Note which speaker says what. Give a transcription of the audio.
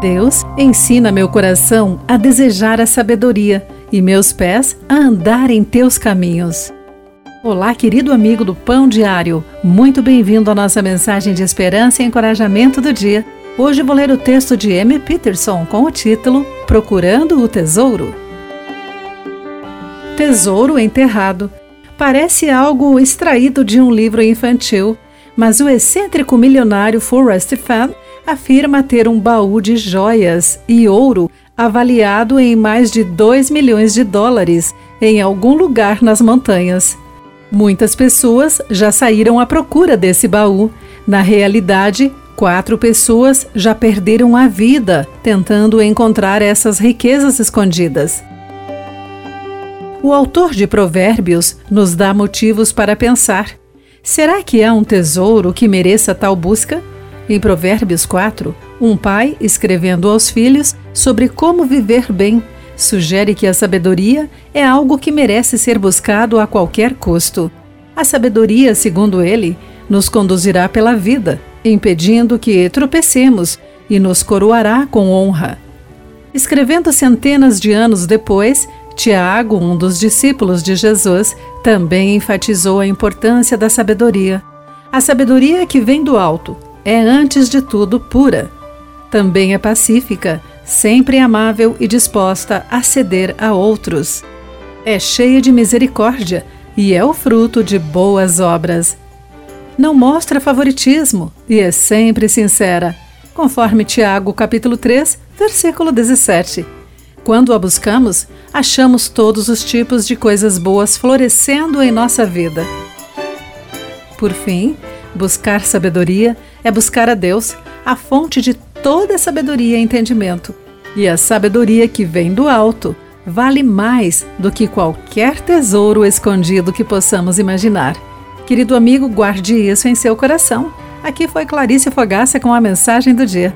Speaker 1: Deus ensina meu coração a desejar a sabedoria e meus pés a andar em teus caminhos. Olá, querido amigo do Pão Diário. Muito bem-vindo à nossa mensagem de esperança e encorajamento do dia. Hoje vou ler o texto de M. Peterson com o título Procurando o Tesouro. Tesouro enterrado. Parece algo extraído de um livro infantil, mas o excêntrico milionário Forrest Fenn afirma ter um baú de joias e ouro avaliado em mais de 2 milhões de dólares em algum lugar nas montanhas. Muitas pessoas já saíram à procura desse baú. Na realidade, quatro pessoas já perderam a vida tentando encontrar essas riquezas escondidas. O autor de Provérbios nos dá motivos para pensar: será que há um tesouro que mereça tal busca? Em Provérbios 4, um pai, escrevendo aos filhos sobre como viver bem, sugere que a sabedoria é algo que merece ser buscado a qualquer custo. A sabedoria, segundo ele, nos conduzirá pela vida, impedindo que tropecemos e nos coroará com honra. Escrevendo centenas de anos depois, Tiago, um dos discípulos de Jesus, também enfatizou a importância da sabedoria. A sabedoria que vem do alto é, antes de tudo, pura. Também é pacífica, sempre amável e disposta a ceder a outros. É cheia de misericórdia e é o fruto de boas obras. Não mostra favoritismo e é sempre sincera, conforme Tiago capítulo 3, versículo 17. Quando a buscamos, achamos todos os tipos de coisas boas florescendo em nossa vida. Por fim, buscar sabedoria é buscar a Deus, a fonte de toda sabedoria e entendimento. E a sabedoria que vem do alto vale mais do que qualquer tesouro escondido que possamos imaginar. Querido amigo, guarde isso em seu coração. Aqui foi Clarice Fogaça com a mensagem do dia.